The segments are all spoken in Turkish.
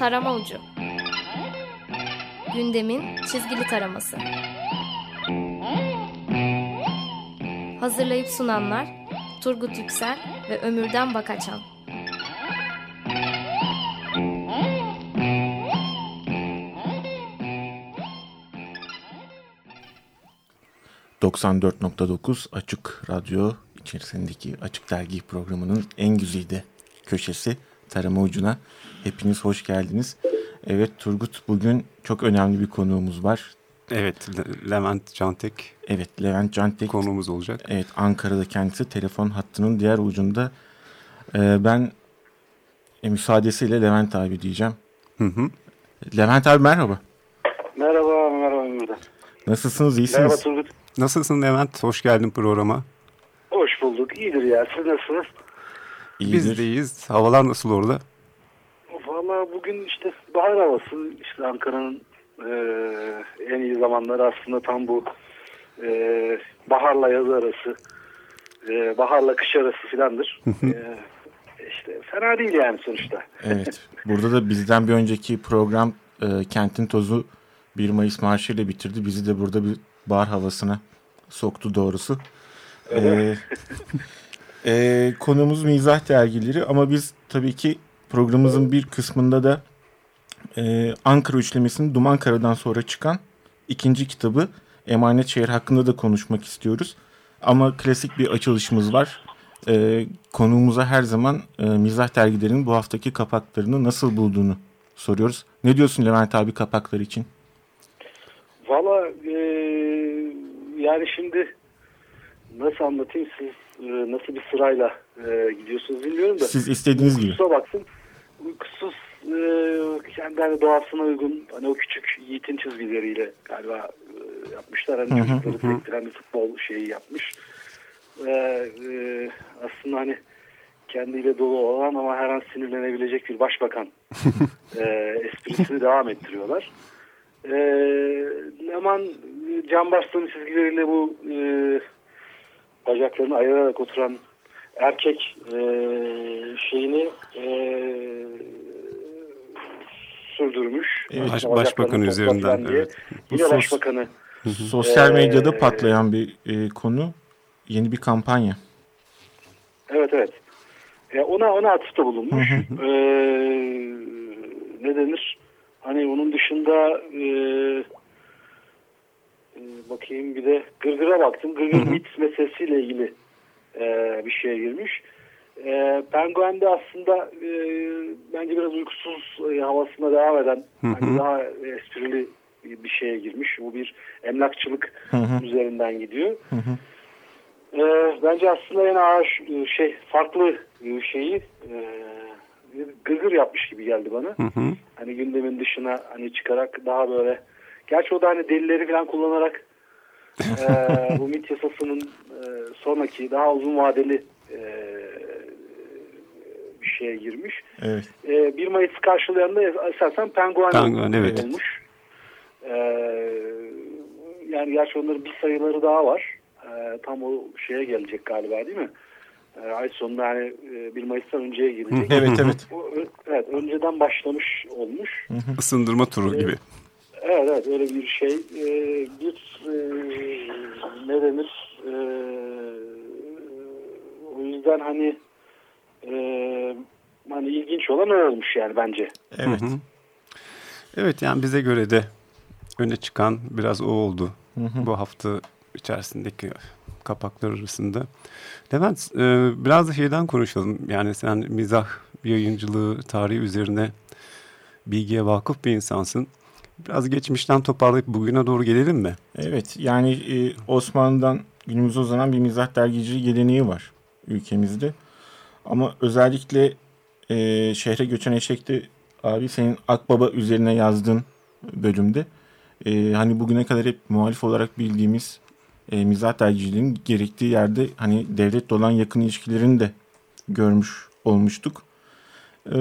Tarama Ucu. Gündemin çizgili taraması. Hazırlayıp sunanlar Turgut Yüksel ve Ömürden Bakaçan 94.9 Açık Radyo içerisindeki Açık Dergi programının en güzide köşesi Tarama Ucu'na hepiniz hoş geldiniz. Evet Turgut bugün çok önemli bir konuğumuz var. Evet Levent Cantek. Evet Levent Cantek. Konuğumuz olacak. Evet Ankara'da kendisi telefon hattının diğer ucunda. Ee, ben e, müsaadesiyle Levent abi diyeceğim. Hı hı. Levent abi merhaba. Merhaba merhaba. Nasılsınız iyisiniz? Merhaba Turgut. Nasılsın Levent? Hoş geldin programa. Hoş bulduk. İyidir ya. Siz nasılsınız? İyidir. Biz de iyiyiz. Havalar nasıl orada? Valla bugün işte bahar havası. işte Ankara'nın e, en iyi zamanları aslında tam bu e, baharla yaz arası. E, baharla kış arası filandır. e, işte fena değil yani sonuçta. Evet. Burada da bizden bir önceki program e, Kentin Tozu 1 Mayıs Marşı ile bitirdi. Bizi de burada bir bahar havasına soktu doğrusu. Ee, e, konumuz mizah dergileri ama biz tabii ki programımızın bir kısmında da e, Ankara üçlemesinin Duman Kara'dan sonra çıkan ikinci kitabı Emanet Şehir hakkında da konuşmak istiyoruz. Ama klasik bir açılışımız var. E, konuğumuza her zaman e, mizah dergilerinin bu haftaki kapaklarını nasıl bulduğunu soruyoruz. Ne diyorsun Levent abi kapaklar için? Valla e, yani şimdi nasıl anlatayım siz e, nasıl bir sırayla e, gidiyorsunuz bilmiyorum da. Siz istediğiniz gibi. Kusura baksın. Uykusuz e, kendi hani doğasına uygun hani o küçük Yiğit'in çizgileriyle galiba e, yapmışlar. Hani Hı hı, çocukları sektiren bir futbol şeyi yapmış. E, e, aslında hani kendiyle dolu olan ama her an sinirlenebilecek bir başbakan e, esprisini devam ettiriyorlar. E, Leman Can Barslan'ın çizgileriyle bu e, bacaklarını ayırarak oturan erkek e, şeyini e, sürdürmüş. Evet, Baş- başbakan üzerinden, diye. evet. Bu Yine sos- başbakanı. Sosyal Ee, medyada patlayan bir e, konu. Yeni bir kampanya. Evet evet. E, ona ona atıfta bulunmuş. E, ne denir? Hani onun dışında e, e, bakayım bir de Gırgır'a baktım. Gırgır mit meselesiyle ilgili e, bir şeye girmiş. E, Penguen'de aslında e, bence biraz uykusuz e, havasına devam eden hani daha esprili bir şeye girmiş. Bu bir emlakçılık üzerinden gidiyor. E, bence aslında en ağır e, şey farklı e, şeyi e, gırgır yapmış gibi geldi bana. Hı hı. Hani gündemin dışına hani çıkarak daha böyle gerçi o da hani delileri falan kullanarak e, bu MIT yasasının e, sonraki daha uzun vadeli e, bir şeye girmiş. Evet. E, 1 Mayıs'ı karşılayan da esasen Penguen, Penguen, evet. olmuş. E, yani gerçi onların bir sayıları daha var. E, tam o şeye gelecek galiba değil mi? E, ay sonunda hani e, 1 Mayıs'tan önceye gelecek. Evet evet. O, evet önceden başlamış olmuş. Isındırma turu gibi. Evet evet öyle bir şey. Ee, bir e, ne denir? Ee, o yüzden hani e, hani ilginç olan o olmuş yani bence. Evet. Hı hı. Evet yani bize göre de öne çıkan biraz o oldu. Bu hafta içerisindeki kapaklar arasında. Levent e, biraz da şeyden konuşalım. Yani sen mizah yayıncılığı tarihi üzerine bilgiye vakıf bir insansın. Biraz geçmişten toparlayıp bugüne doğru gelelim mi? Evet yani e, Osmanlı'dan günümüze uzanan bir mizah dergiciliği geleneği var ülkemizde. Ama özellikle e, şehre göçen eşekte abi senin Akbaba üzerine yazdığın bölümde e, hani bugüne kadar hep muhalif olarak bildiğimiz e, mizah dergiciliğinin gerektiği yerde hani devletle olan yakın ilişkilerini de görmüş olmuştuk. E,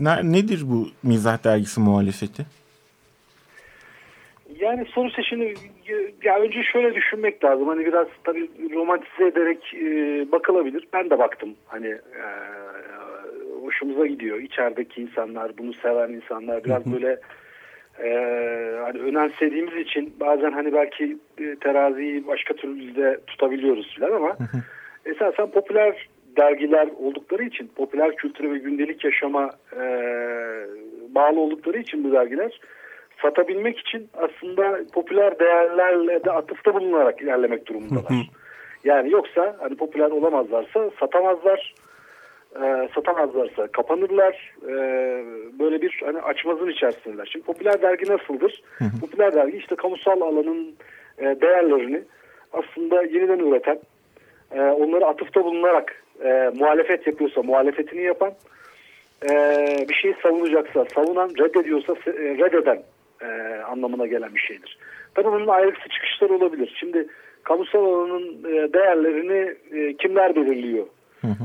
ne, nedir bu mizah dergisi muhalefeti? Yani sonuçta şimdi ya önce şöyle düşünmek lazım. Hani biraz tabii romantize ederek e, bakılabilir. Ben de baktım hani e, hoşumuza gidiyor. İçerideki insanlar, bunu seven insanlar biraz böyle e, hani önemsediğimiz için bazen hani belki e, teraziyi başka türlü de tutabiliyoruz filan ama esasen popüler dergiler oldukları için popüler kültüre ve gündelik yaşama e, bağlı oldukları için bu dergiler satabilmek için aslında popüler değerlerle de atıfta bulunarak ilerlemek durumundalar. Yani yoksa hani popüler olamazlarsa satamazlar. E, satamazlarsa kapanırlar. E, böyle bir hani açmazın içerisindeler. Şimdi popüler dergi nasıldır? Popüler dergi işte kamusal alanın e, değerlerini aslında yeniden üreten, e, onları atıfta bulunarak e, muhalefet yapıyorsa muhalefetini yapan, e, bir şeyi savunacaksa savunan, reddediyorsa e, reddeden e, anlamına gelen bir şeydir. Tabii bunun ayrıksı çıkışları olabilir. Şimdi kamusal alanın e, değerlerini e, kimler belirliyor?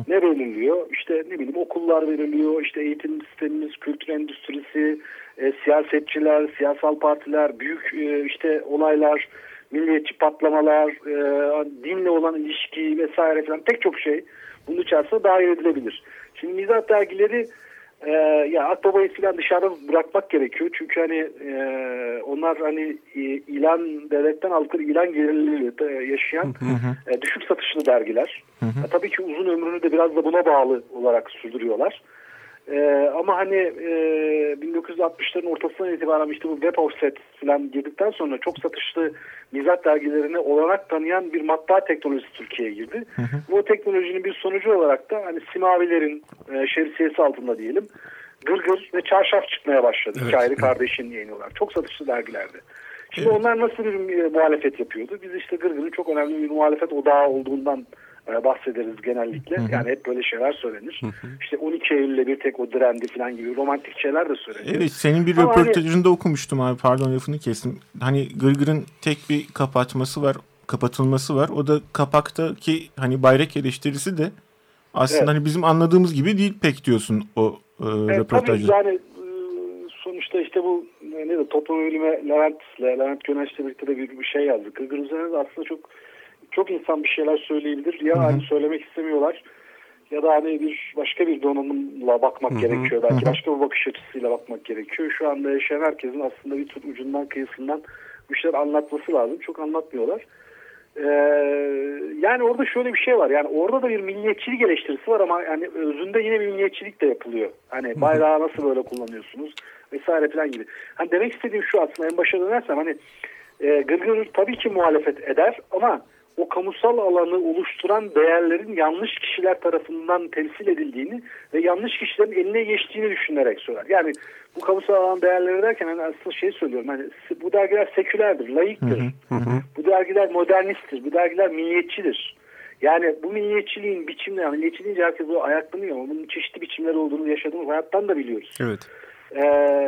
Ne belirliyor? İşte ne bileyim okullar belirliyor, işte eğitim sistemimiz, kültür endüstrisi, e, siyasetçiler, siyasal partiler, büyük e, işte olaylar, milliyetçi patlamalar, e, dinle olan ilişki vesaire falan pek çok şey bunun içerisinde dahil edilebilir. Şimdi mizah dergileri e, ya Akbaba'yı falan dışarıda bırakmak gerekiyor. Çünkü hani e, onlar hani e, ilan devletten aldıkları ilan gelirleriyle yaşayan e, düşük satışlı dergiler. E, tabii ki uzun ömrünü de biraz da buna bağlı olarak sürdürüyorlar. Ee, ama hani e, 1960'ların ortasından itibaren işte bu web offset falan girdikten sonra çok satışlı mizah dergilerine olarak tanıyan bir matbaa teknolojisi Türkiye'ye girdi. Hı hı. Bu teknolojinin bir sonucu olarak da hani simavilerin e, şemsiyesi altında diyelim gırgır ve çarşaf çıkmaya başladı. Evet. Ayrı kardeşin yayınlıyorlar. Çok satışlı dergilerdi. Şimdi evet. onlar nasıl bir muhalefet yapıyordu? Biz işte Gırgır'ın çok önemli bir muhalefet odağı olduğundan bahsederiz genellikle. Hı hı. Yani hep böyle şeyler söylenir. Hı hı. İşte 12 Eylül'le bir tek o direndi falan gibi romantik şeyler de söylenir. Evet senin bir Ama röportajında hani... okumuştum abi pardon lafını kestim. Hani Gırgır'ın tek bir kapatması var kapatılması var. O da kapaktaki hani bayrak eleştirisi de aslında evet. hani bizim anladığımız gibi değil pek diyorsun o e, evet, röportajda. Tabii yani e, sonuçta işte bu ne de toplum ölüme Levent, Levent Göneş'le birlikte de bir, bir şey yazdık. Gırgır üzerine de aslında çok çok insan bir şeyler söyleyebilir. Ya Hı-hı. hani söylemek istemiyorlar ya da hani bir başka bir donanımla bakmak Hı-hı. gerekiyor. Belki Hı-hı. başka bir bakış açısıyla bakmak gerekiyor. Şu anda yaşayan herkesin aslında bir tür ucundan kıyısından bir şeyler anlatması lazım. Çok anlatmıyorlar. Ee, yani orada şöyle bir şey var. Yani orada da bir milliyetçilik eleştirisi var ama yani özünde yine bir milliyetçilik de yapılıyor. Hani bayrağı nasıl böyle kullanıyorsunuz vesaire falan gibi. Hani demek istediğim şu aslında en başa dönersem hani e, Gırgır tabii ki muhalefet eder ama o kamusal alanı oluşturan değerlerin yanlış kişiler tarafından temsil edildiğini ve yanlış kişilerin eline geçtiğini düşünerek söyler. Yani bu kamusal alan değerleri derken hani aslında şey söylüyorum. Hani bu dergiler sekülerdir, layıktır. Hı hı hı. Bu dergiler modernisttir. Bu dergiler milliyetçidir. Yani bu milliyetçiliğin biçimleri, yani milliyetçi deyince herkes o ayaklanıyor ama bunun çeşitli biçimleri olduğunu yaşadığımız hayattan da biliyoruz. Evet. Ee,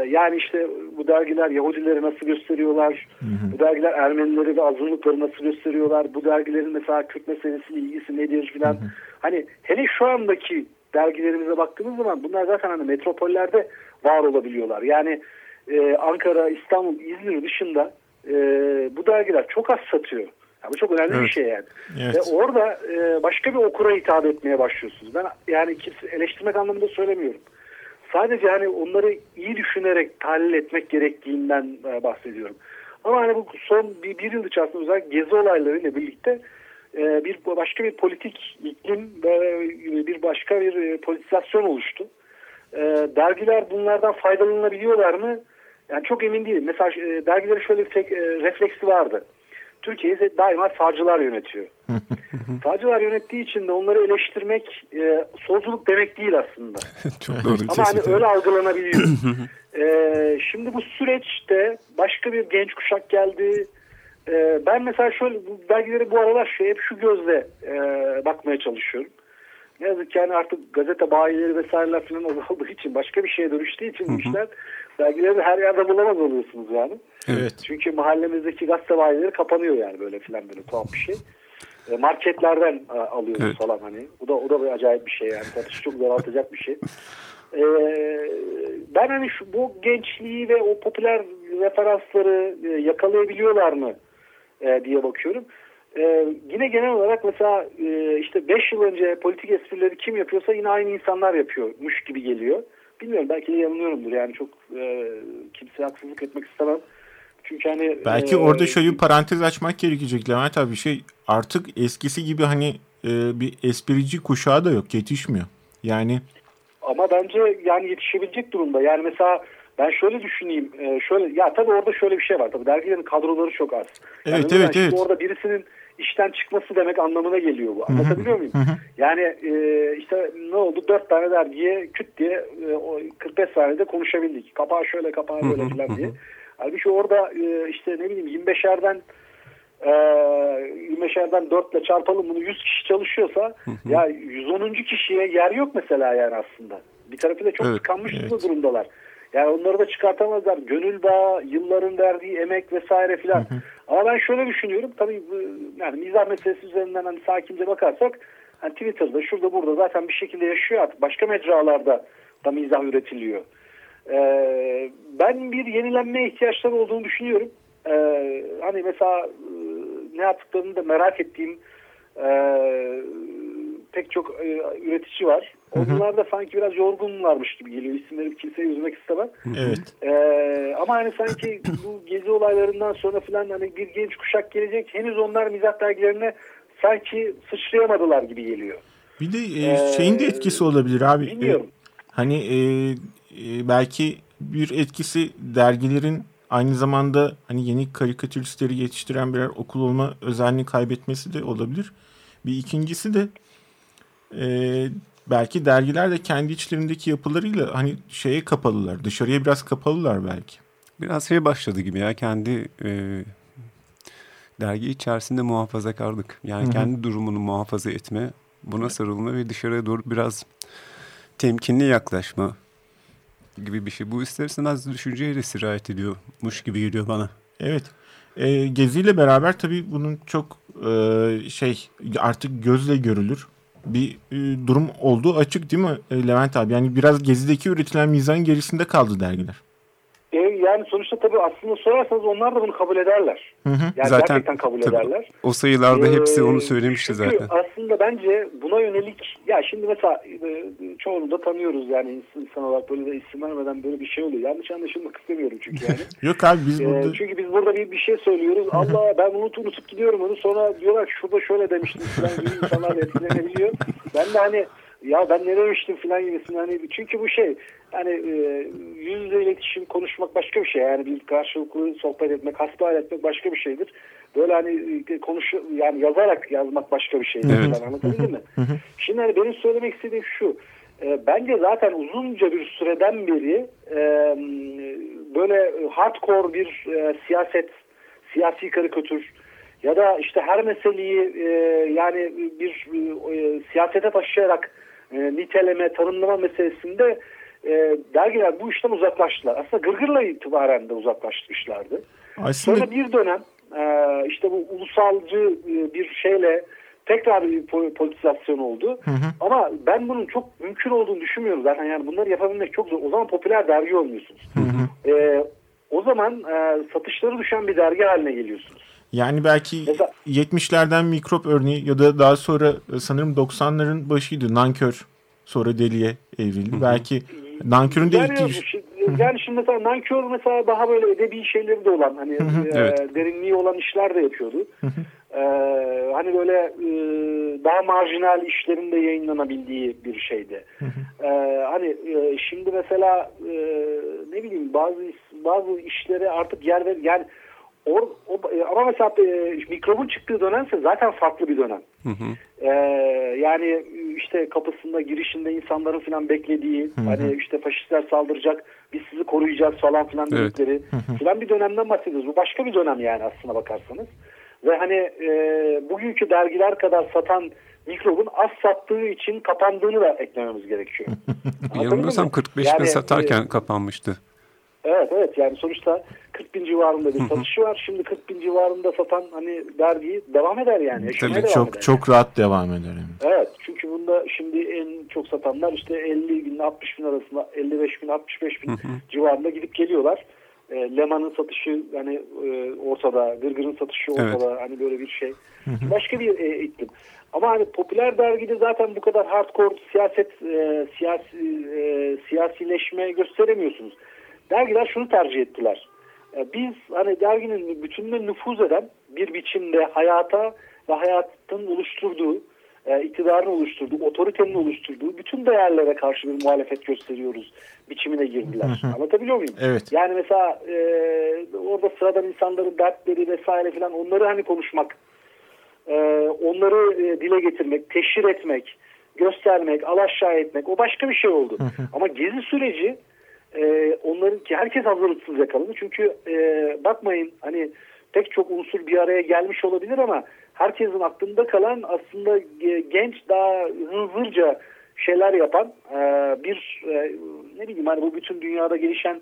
yani işte bu dergiler Yahudileri nasıl gösteriyorlar, hı hı. bu dergiler Ermenileri ve azınlıkları nasıl gösteriyorlar, bu dergilerin mesela Kürt meselesiyle ilgisi nedir filan. Hani hele şu andaki dergilerimize baktığımız zaman bunlar zaten hani metropollerde var olabiliyorlar. Yani e, Ankara, İstanbul, İzmir dışında e, bu dergiler çok az satıyor. Yani bu çok önemli evet. bir şey yani. Evet. Ve orada e, başka bir okura hitap etmeye başlıyorsunuz. Ben yani eleştirmek anlamında söylemiyorum. Sadece hani onları iyi düşünerek tahlil etmek gerektiğinden e, bahsediyorum. Ama hani bu son bir, bir yıl içerisinde özellikle gezi olaylarıyla birlikte e, bir başka bir politik iklim ve bir başka bir e, politizasyon oluştu. dergiler bunlardan faydalanabiliyorlar mı? Yani çok emin değilim. Mesela e, dergilerin şöyle bir tek, refleksi vardı. Türkiye'yi daima sağcılar yönetiyor. sağcılar yönettiği için de onları eleştirmek e, solculuk demek değil aslında. Çok doğru. Ama hani öyle algılanabiliyor. e, şimdi bu süreçte başka bir genç kuşak geldi. E, ben mesela şöyle bu belgeleri bu aralar şey, hep şu gözle e, bakmaya çalışıyorum. Ne yazık ki yani artık gazete bayileri vesaireler falan azaldığı için başka bir şeye dönüştüğü için bu işler dergileri her yerde bulamaz oluyorsunuz yani. Evet. Çünkü mahallemizdeki gazete bayileri kapanıyor yani böyle filan böyle tuhaf bir şey. E, marketlerden e, alıyoruz evet. falan hani. O da o da bir acayip bir şey yani. Satışı çok daraltacak bir şey. E, ben hani şu, bu gençliği ve o popüler referansları yakalayabiliyorlar mı e, diye bakıyorum. e, yine genel olarak mesela e, işte 5 yıl önce politik esprileri kim yapıyorsa yine aynı insanlar yapıyormuş gibi geliyor. Bilmiyorum belki de yanılıyorumdur yani çok e, kimseye haksızlık etmek istemem. Çünkü hani belki e, orada şöyle bir parantez açmak gerekecek Levent abi şey artık eskisi gibi hani e, bir esprici kuşağı da yok yetişmiyor. Yani ama bence yani yetişebilecek durumda. Yani mesela ben şöyle düşüneyim. E, şöyle ya tabii orada şöyle bir şey var. Tabii dergilerin kadroları çok az. Yani Evet, mesela evet, evet. Orada birisinin işten çıkması demek anlamına geliyor bu. Anlatabiliyor muyum? Yani e, işte ne oldu? Dört tane dergiye küt diye e, o 45 saniyede konuşabildik. Kapağı şöyle kapağı böyle falan diye. Halbuki orada e, işte ne bileyim 25'erden e, 25'erden 4 ile çarpalım bunu 100 kişi çalışıyorsa ya 110. kişiye yer yok mesela yani aslında. Bir tarafıyla çok Evet, tıkanmış evet. durumdalar. Yani onları da çıkartamazlar. Gönül bağı, yılların verdiği emek vesaire filan. Ama ben şöyle düşünüyorum. Tabii bu, yani mizah meselesi üzerinden hani sakince bakarsak hani Twitter'da şurada burada zaten bir şekilde yaşıyor artık. Başka mecralarda da mizah üretiliyor. Ee, ben bir yenilenmeye ihtiyaçları olduğunu düşünüyorum. Ee, hani mesela e, ne yaptıklarını da merak ettiğim e, pek çok e, üretici var. Onlar da sanki biraz yorgunlarmış gibi geliyor. İsimleri kimseye üzmek istemem. evet. Ee, ama hani sanki bu gezi olaylarından sonra falan hani bir genç kuşak gelecek. Henüz onlar mizah dergilerine sanki sıçrayamadılar gibi geliyor. Bir de e, Ee, şeyin de etkisi olabilir abi. E, bilmiyorum. hani e, e, belki bir etkisi dergilerin aynı zamanda hani yeni karikatüristleri yetiştiren birer okul olma özelliğini kaybetmesi de olabilir. Bir ikincisi de e, belki dergiler de kendi içlerindeki yapılarıyla hani şeye kapalılar. Dışarıya biraz kapalılar belki. Biraz şey başladı gibi ya kendi e, dergi içerisinde muhafazakarlık. Yani kendi durumunu muhafaza etme, buna sarılma ve dışarıya doğru biraz temkinli yaklaşma gibi bir şey. Bu ister istemez düşünceye de sirayet ediyormuş gibi geliyor bana. Evet. E, geziyle beraber tabii bunun çok e, şey artık gözle görülür bir e, durum olduğu açık değil mi e, Levent abi? Yani biraz gezideki üretilen mizahın gerisinde kaldı dergiler. E, yani sonuçta tabii aslında sorarsanız onlar da bunu kabul ederler. Hı hı. Yani Zaten gerçekten kabul tabii ederler. O sayılarda hepsi Ee, onu söylemişti zaten. aslında bence buna yönelik ya şimdi mesela e, çoğunu da tanıyoruz yani insan, olarak böyle de isim vermeden böyle bir şey oluyor. Yanlış anlaşılmak istemiyorum çünkü yani. Yok abi biz Ee, burada çünkü biz burada bir, bir şey söylüyoruz. Allah ben unut unutup gidiyorum onu. Sonra diyorlar şurada şöyle demiştim falan gibi insanlar etkilenebiliyor. Ben de hani ya ben ne demiştim falan gibisin. Hani çünkü bu şey hani e, yüz yüze iletişim konuşmak başka bir şey. Yani bir karşılıklı sohbet etmek, hasbihal etmek başka bir şeydir. Böyle hani e, konuş yani yazarak yazmak başka bir şeydir. Evet. falan, Anlatabildim mi? Şimdi hani benim söylemek istediğim şu. E, bence zaten uzunca bir süreden beri e, böyle hardcore bir e, siyaset, siyasi karikatür ya da işte her meseleyi e, yani bir e, siyasete taşıyarak e, niteleme, tanımlama meselesinde e, dergiler bu işten uzaklaştılar. Aslında Gırgır'la itibaren de uzaklaşmışlardı. aslında Sonra bir dönem e, işte bu ulusalcı e, bir şeyle tekrar bir po- politizasyon oldu. Ama ben bunun çok mümkün olduğunu düşünmüyorum zaten. Yani bunları yapabilmek çok zor. O zaman popüler dergi olmuyorsunuz. E, o zaman e, satışları düşen bir dergi haline geliyorsunuz. Yani belki Mesela- 70'lerden mikrop örneği ya da daha sonra e, sanırım 90'ların başıydı. Nankör sonra deliye evrildi. Belki Nankör'ün de Yani, ilk şimdi, yani şimdi mesela Nankör mesela daha böyle edebi şeyleri de olan hani e, Evet. derinliği olan işler de yapıyordu. E, hani böyle e, daha marjinal işlerin de yayınlanabildiği bir şeydi. E, hani e, şimdi mesela e, ne bileyim bazı bazı işlere artık yer ver yani or, o, e, ama mesela e, mikrobun çıktığı dönemse zaten farklı bir dönem. Ee, yani işte kapısında girişinde insanların falan beklediği hani işte faşistler saldıracak biz sizi koruyacağız falan filan Evet. dedikleri filan bir dönemden bahsediyoruz. Bu başka bir dönem yani aslına bakarsanız. Ve hani e, bugünkü dergiler kadar satan mikrobun az sattığı için kapandığını da eklememiz gerekiyor. Yanılmıyorsam mi? 45 Yani, bin e, satarken kapanmıştı. Evet evet yani sonuçta 40 bin civarında bir satışı var. Şimdi 40 bin civarında satan hani dergi devam eder yani. yaşamaya Tabii, çok eder. çok rahat devam eder. Yani. Evet çünkü bunda şimdi en çok satanlar işte 50 bin 60 bin arasında 55 bin 65 bin civarında gidip geliyorlar. E, Leman'ın satışı hani e, ortada, Gırgır'ın satışı ortada. Evet. Hani böyle bir şey. Başka bir e, iklim. Ama hani popüler dergide zaten bu kadar hardcore siyaset e, siyasi e, siyasileşme gösteremiyorsunuz. Dergiler şunu tercih ettiler. Biz hani derginin bütününe nüfuz eden bir biçimde hayata ve hayatın oluşturduğu e, iktidarın oluşturduğu, otoritenin oluşturduğu bütün değerlere karşı bir muhalefet gösteriyoruz biçimine girdiler. Anlatabiliyor muyum? Evet. Yani mesela e, orada sıradan insanların dertleri vesaire filan onları hani konuşmak, e, onları e, dile getirmek, teşhir etmek, göstermek, alaşağı etmek o başka bir şey oldu. Ama gezi süreci e, onların ki herkes hazırlıksız yakaladı. Çünkü e, bakmayın hani pek çok unsur bir araya gelmiş olabilir ama herkesin aklında kalan aslında genç daha hızlıca şeyler yapan e, bir e, ne bileyim hani bu bütün dünyada gelişen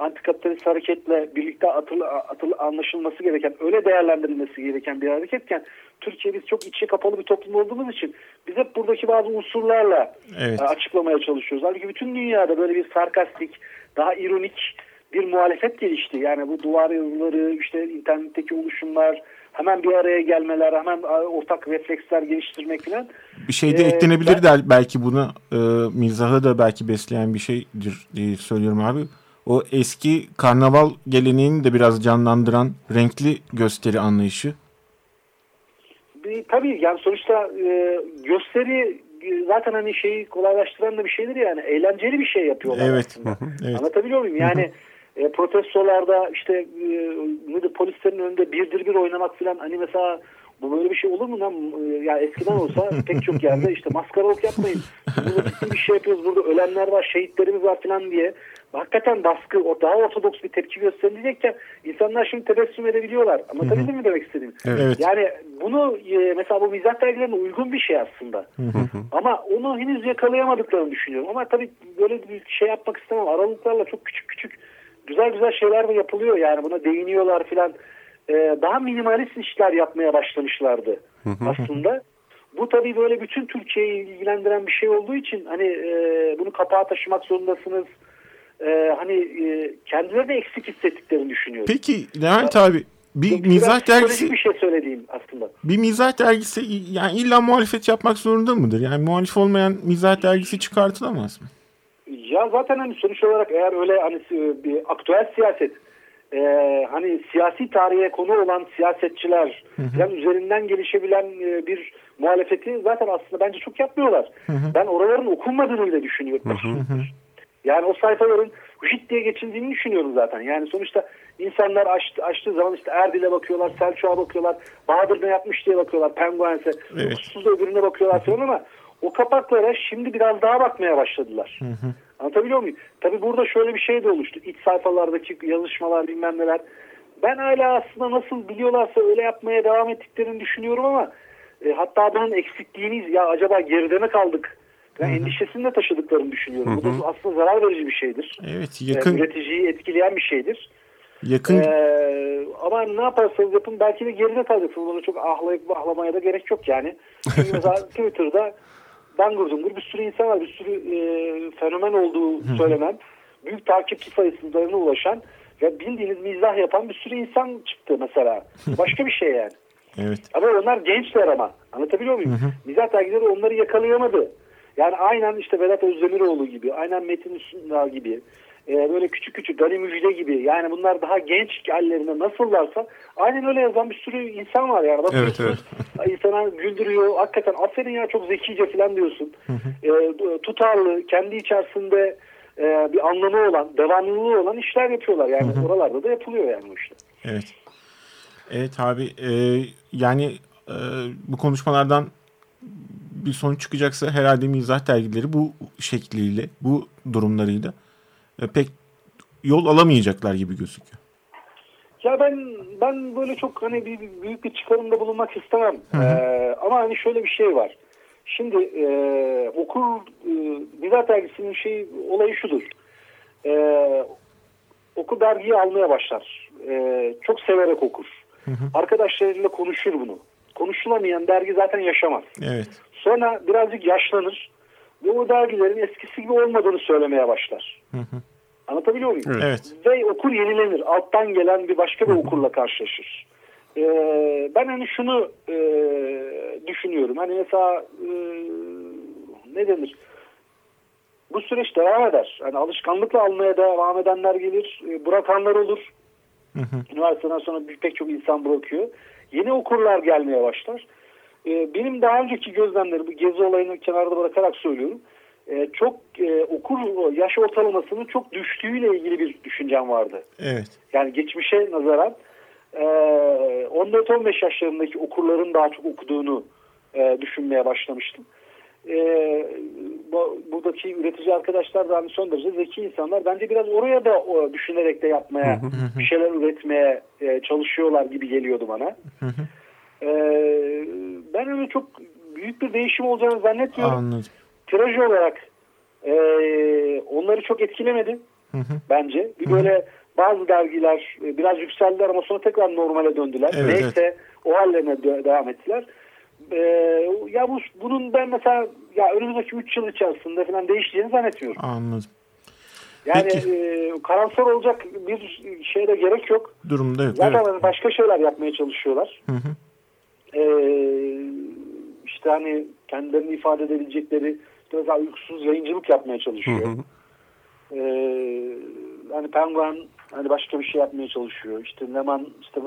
antikapitalist hareketle birlikte atıl, atıl anlaşılması gereken, öyle değerlendirilmesi gereken bir hareketken Türkiye biz çok içe kapalı bir toplum olduğumuz için biz hep buradaki bazı unsurlarla evet. açıklamaya çalışıyoruz. Halbuki bütün dünyada böyle bir sarkastik, daha ironik bir muhalefet gelişti. Yani bu duvar yazıları, işte internetteki oluşumlar, hemen bir araya gelmeler, hemen ortak refleksler geliştirmek falan. Bir şey de ee, eklenebilir ben, de belki bunu e, mizahı da belki besleyen bir şeydir diye söylüyorum abi. O eski karnaval geleneğini de biraz canlandıran renkli gösteri anlayışı. Bir, tabii yani sonuçta e, gösteri e, zaten hani şeyi kolaylaştıran da bir şeydir yani eğlenceli bir şey yapıyorlar evet. aslında. evet. Anlatabiliyor muyum? Yani e, protestolarda işte e, polislerin önünde birdir bir oynamak falan hani mesela bu böyle bir şey olur mu lan? E, ya eskiden olsa pek çok yerde işte maskaralık yapmayın. Burada bir şey yapıyoruz. Burada ölenler var, şehitlerimiz var falan diye. Hakikaten baskı, o daha ortodoks bir tepki gösterilecekken insanlar şimdi tebessüm edebiliyorlar. Ama tabii mi demek istediğim? Evet. Yani bunu e, mesela bu mizah dergilerine uygun bir şey aslında. Ama onu henüz yakalayamadıklarını düşünüyorum. Ama tabii böyle bir şey yapmak istemem. Aralıklarla çok küçük küçük güzel güzel şeyler de yapılıyor yani buna değiniyorlar filan. Ee, daha minimalist işler yapmaya başlamışlardı aslında. Bu tabii böyle bütün Türkiye'yi ilgilendiren bir şey olduğu için hani e, bunu kapağa taşımak zorundasınız. E, hani e, kendileri de eksik hissettiklerini düşünüyorum. Peki Levent abi bir Yok, mizah dergisi bir şey söylediğim aslında. Bir mizah dergisi yani illa muhalefet yapmak zorunda mıdır? Yani muhalif olmayan mizah dergisi çıkartılamaz mı? Ya zaten hani sonuç olarak eğer öyle hani bir aktüel siyaset e, hani siyasi tarihe konu olan siyasetçiler yani üzerinden gelişebilen e, bir muhalefeti zaten aslında bence çok yapmıyorlar. Hı hı. Ben oraların okunmadığını bile düşünüyorum. Hı hı. Yani o sayfaların hüşit diye geçildiğini düşünüyorum zaten. Yani sonuçta insanlar açtı, açtığı zaman işte Erdil'e bakıyorlar, Selçuk'a bakıyorlar, Bahadır ne yapmış diye bakıyorlar, Penguen'se, evet. Hukuksuz öbürüne bakıyorlar falan ama o kapaklara şimdi biraz daha bakmaya başladılar. Hı hı. Anlatabiliyor muyum? Tabi burada şöyle bir şey de oluştu. İç sayfalardaki yazışmalar bilmem neler. Ben hala aslında nasıl biliyorlarsa öyle yapmaya devam ettiklerini düşünüyorum ama e, hatta bunun eksikliğini ya acaba geride mi kaldık? Yani endişesini de taşıdıklarını düşünüyorum. Hı hı. Bu da aslında zarar verici bir şeydir. Evet, yakın. E, üreticiyi etkileyen bir şeydir. Yakın. Ee, ama ne yaparsanız yapın belki de geride kalacaksınız. Bunu çok ahlayıp ahlamaya da gerek yok yani. Çünkü mesela Twitter'da dangur dungur bir sürü insan var. Bir sürü e, fenomen olduğu söylenen, büyük takipçi sayısına ulaşan ve bildiğiniz mizah yapan bir sürü insan çıktı mesela. Başka bir şey yani. Evet. Ama onlar gençler ama. Anlatabiliyor muyum? Hı hı. Mizah dergileri onları yakalayamadı. Yani aynen işte Vedat Özdemiroğlu gibi, aynen Metin Üstündağ gibi, e, böyle küçük küçük Gani Müjde gibi yani bunlar daha genç hallerinde nasıllarsa aynen öyle yazan bir sürü insan var yani. Evet, evet. insana güldürüyor. Hakikaten aferin ya çok zekice falan diyorsun. e, tutarlı, kendi içerisinde e, bir anlamı olan, devamlılığı olan işler yapıyorlar. Yani oralarda da yapılıyor yani bu işler. Evet. Evet abi e, yani e, bu konuşmalardan bir sonuç çıkacaksa herhalde mizah dergileri bu şekliyle, bu durumlarıyla e, pek yol alamayacaklar gibi gözüküyor. Ya ben ben böyle çok hani bir, büyük bir çıkarımda bulunmak istemem. Ee, ama hani şöyle bir şey var. Şimdi e, okur e, Bidat dergisinin şey olayı şudur. E, okur dergiyi almaya başlar. E, çok severek okur. Hı hı. Arkadaşlarıyla konuşur bunu. Konuşulamayan dergi zaten yaşamaz. Evet. Sonra birazcık yaşlanır ve o dergilerin eskisi gibi olmadığını söylemeye başlar. Hı hı. Anlatabiliyor muyum? Evet. Ve okur yenilenir. Alttan gelen bir başka bir okurla karşılaşır. Ee, ben hani şunu e, düşünüyorum. Hani mesela e, ne denir? Bu süreç devam eder. Hani alışkanlıkla almaya devam edenler gelir. E, bırakanlar olur. Üniversiteden sonra pek çok insan bırakıyor. Yeni okurlar gelmeye başlar. E, benim daha önceki gözlemlerim, bu gezi olayını kenarda bırakarak söylüyorum. E, çok e, okur yaş ortalamasının çok düştüğüyle ilgili bir düşüncem vardı. Evet. Yani geçmişe nazaran e, 14-15 yaşlarındaki okurların daha çok okuduğunu e, düşünmeye başlamıştım. E, bu, buradaki üretici arkadaşlar da hani son derece zeki insanlar. Bence biraz oraya da o, düşünerek de yapmaya, bir şeyler üretmeye e, çalışıyorlar gibi geliyordu bana. E, ben öyle çok büyük bir değişim olacağını zannetmiyorum. Anladım. Tiraj olarak e, onları çok etkilemedi bence. Bir böyle bazı dergiler e, biraz yükseldiler ama sonra tekrar normale döndüler. Evet, Neyse o hallerine dö- devam ettiler. E, ya bu bunun ben mesela ya önümüzdeki 3 yıl içerisinde falan değişeceğini zannetmiyorum. Anladım. Yani Peki. e, karamsar olacak bir şeyde gerek yok. Durumda yok. Zaten Evet. hani başka şeyler yapmaya çalışıyorlar. Hı hı. E, işte hani kendilerini ifade edebilecekleri işte mesela uykusuz yayıncılık yapmaya çalışıyor. Ee, hani Penguin hani başka bir şey yapmaya çalışıyor. İşte Leman işte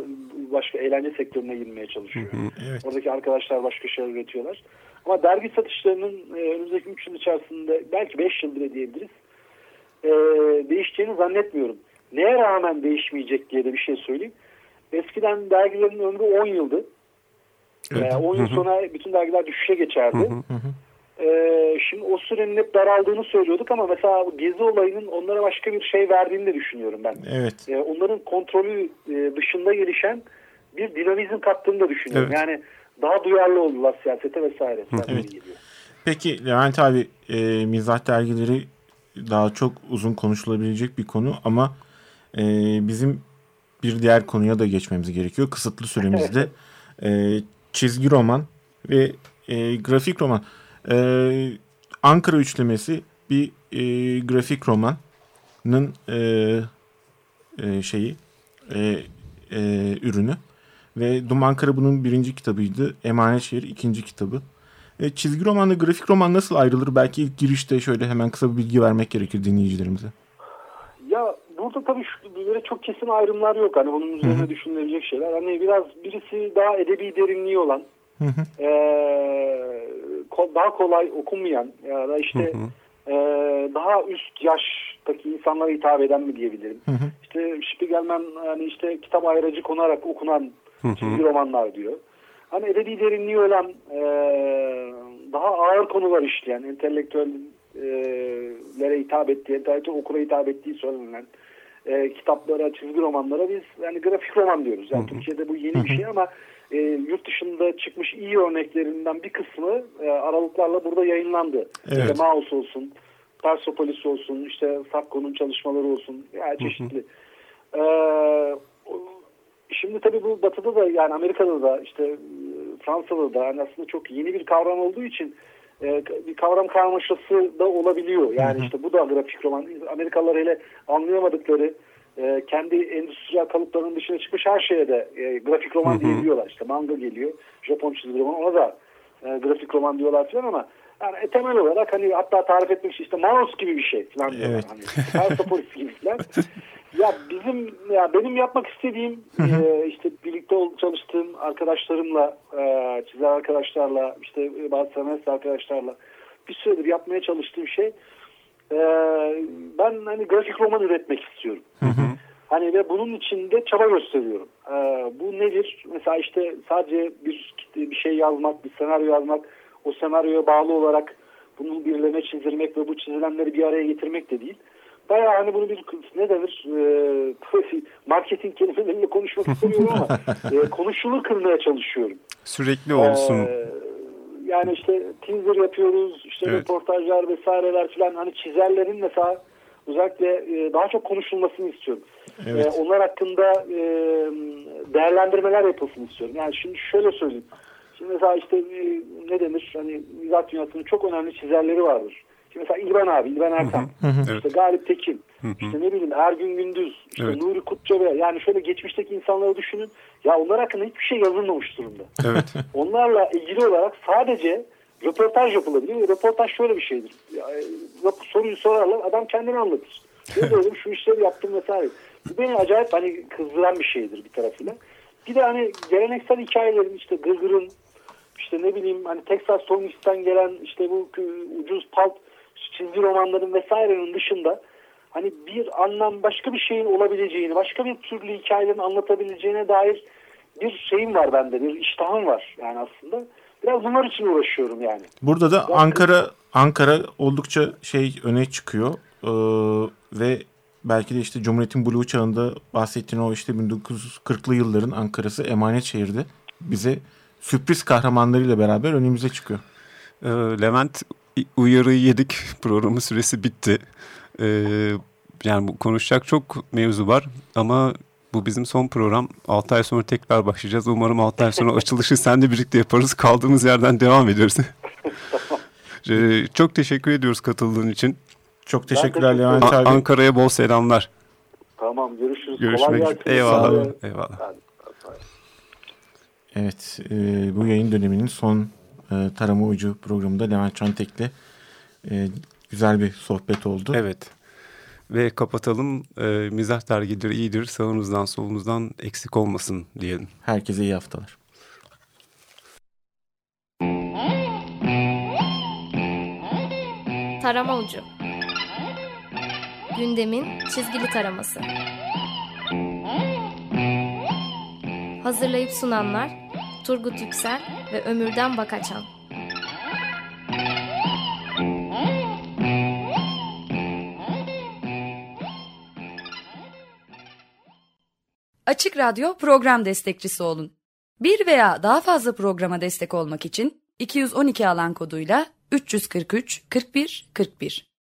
başka eğlence sektörüne girmeye çalışıyor. Evet. Oradaki arkadaşlar başka şeyler üretiyorlar. Ama dergi satışlarının e, önümüzdeki 3 yıl içerisinde belki 5 yıl bile diyebiliriz. E, değişeceğini zannetmiyorum. Neye rağmen değişmeyecek diye de bir şey söyleyeyim. Eskiden dergilerin ömrü 10 yıldı. E, 10 yıl sonra bütün dergiler düşüşe geçerdi. Ee, şimdi o sürenin hep daraldığını söylüyorduk ama mesela bu gezi olayının onlara başka bir şey verdiğini de düşünüyorum ben. Evet. Ee, onların kontrolü e, dışında gelişen bir dinamizm kattığını da düşünüyorum. Evet. Yani daha duyarlı oldular siyasete vesaire. Evet. geliyor. Peki Levent abi e, mizah dergileri daha çok uzun konuşulabilecek bir konu ama e, bizim bir diğer konuya da geçmemiz gerekiyor. Kısıtlı süremizde e, çizgi roman ve e, grafik roman. E, Ankara üçlemesi bir e, grafik romanın e, e, şeyi e, e, ürünü ve Dum Ankara bunun birinci kitabıydı. Emanet Şehir ikinci kitabı. E, çizgi romanla grafik roman nasıl ayrılır? Belki ilk girişte şöyle hemen kısa bir bilgi vermek gerekir dinleyicilerimize. Burada tabii şu, böyle çok kesin ayrımlar yok. Hani bunun üzerine düşünülebilecek şeyler. Hani biraz birisi daha edebi derinliği olan, eee, ko- daha kolay okunmayan ya da işte eee, daha üst yaştaki insanlara hitap eden mi diyebilirim. İşte Spiegelman hani işte kitap ayracı konarak okunan çizgi romanlar diyor. Hani edebi derinliği olan eee, daha ağır konular işleyen, entelektüellere hitap ettiği, entelektüel okura hitap ettiği söylenen e, kitaplara, çizgi romanlara biz yani grafik roman diyoruz. Yani Türkiye'de bu yeni bir şey ama e, yurt dışında çıkmış iyi örneklerinden bir kısmı e, aralıklarla burada yayınlandı. Evet. İşte Maus olsun, Persepolis olsun, işte Sakko'nun çalışmaları olsun, yani çeşitli. E, şimdi tabii bu batıda da yani Amerika'da da işte e, Fransa'da da yani aslında çok yeni bir kavram olduğu için e, bir kavram karmaşası da olabiliyor. Yani işte bu da grafik roman. Amerikalılar hele anlayamadıkları e, kendi endüstriyel kalıplarının dışına çıkmış her şeye de e, grafik roman diyebiliyorlar. İşte manga geliyor, Japon çizgi roman ona da e, grafik roman diyorlar falan ama yani e, temel olarak hani hatta tarif için işte mouse gibi bir şey falan. Evet. Hani, Persepolis gibi falan. Ya bizim ya benim yapmak istediğim e, işte birlikte çalıştığım arkadaşlarımla e, çizer arkadaşlarla işte bazı senarist arkadaşlarla bir süredir yapmaya çalıştığım şey e, ben hani grafik roman üretmek istiyorum. Hani ve bunun için de çaba gösteriyorum. E, bu nedir? Mesela işte sadece bir bir şey yazmak, bir senaryo yazmak, o senaryoya bağlı olarak bunu birilerine çizdirmek ve bu çizilenleri bir araya getirmek de değil. Bayağı hani bunu bir ne denir e, marketing kelimeleriyle konuşmak istemiyorum ama e, konuşulur kılmaya çalışıyorum. Sürekli olsun. Ee, yani işte teaser yapıyoruz, işte Evet. reportajlar vesaireler falan hani çizerlerin mesela özellikle e, daha çok konuşulmasını istiyorum. Evet. Ee, onlar hakkında e, değerlendirmeler yapılsın istiyorum. Yani şimdi şöyle söyleyeyim. Şimdi mesela işte e, ne denir hani mizah dünyasının çok önemli çizerleri vardır. İşte mesela İlban abi, Ertem, Evet. işte Galip Tekin, işte ne bileyim Ergün Gündüz, işte Evet. Nuri Kutçebe. Yani şöyle geçmişteki insanları düşünün. Ya onlar hakkında hiçbir şey yazılmamış durumda. Evet. Onlarla ilgili olarak sadece röportaj yapılabiliyor. Röportaj şöyle bir şeydir. Ya, e, soruyu sorarlar, adam kendini anlatır. Ne dedim, şu işleri yaptım vesaire. Bu beni acayip hani kızdıran bir şeydir bir tarafıyla. Bir de hani geleneksel hikayelerin işte Gırgır'ın işte ne bileyim hani Texas Songist'ten gelen işte bu ucuz pulp çizgi romanların vesairenin dışında hani bir anlam başka bir şeyin olabileceğini, başka bir türlü hikayelerin anlatabileceğine dair bir şeyim var bende, bir iştahım var yani aslında. Biraz bunlar için uğraşıyorum yani. Burada da Ankara Ankara oldukça şey öne çıkıyor Ee, ve belki de işte Cumhuriyet'in Blue çağında bahsettiğin o işte 1940'lı yılların Ankara'sı emanet şehirde bize sürpriz kahramanlarıyla beraber önümüze çıkıyor. Ee, Levent uyarıyı yedik. Programın süresi bitti. Ee, yani konuşacak çok mevzu var ama bu bizim son program. 6 ay sonra tekrar başlayacağız. Umarım 6 ay sonra açılışı seninle birlikte yaparız. Kaldığımız yerden devam ederiz. Ee, çok teşekkür ediyoruz katıldığın için. Çok teşekkürler teşekkür Levent abi. Ankara'ya bol selamlar. Tamam görüşürüz. Kolay Görüşmek gelsin. üzere. Eyvallah. Hadi. Eyvallah. Evet e, bu yayın döneminin son e, tarama ucu programında Levent Çantek'le e, güzel bir sohbet oldu. Evet. Ve kapatalım. Ee, mizah dergileri iyidir. Sağınızdan solunuzdan eksik olmasın diyelim. Herkese iyi haftalar. Tarama Ucu Gündemin çizgili taraması Hazırlayıp sunanlar Turgut Yüksel ve Ömürden Bakaçan Açık Radyo program destekçisi olun. Bir veya daha fazla programa destek olmak için 212 alan koduyla 343 41 41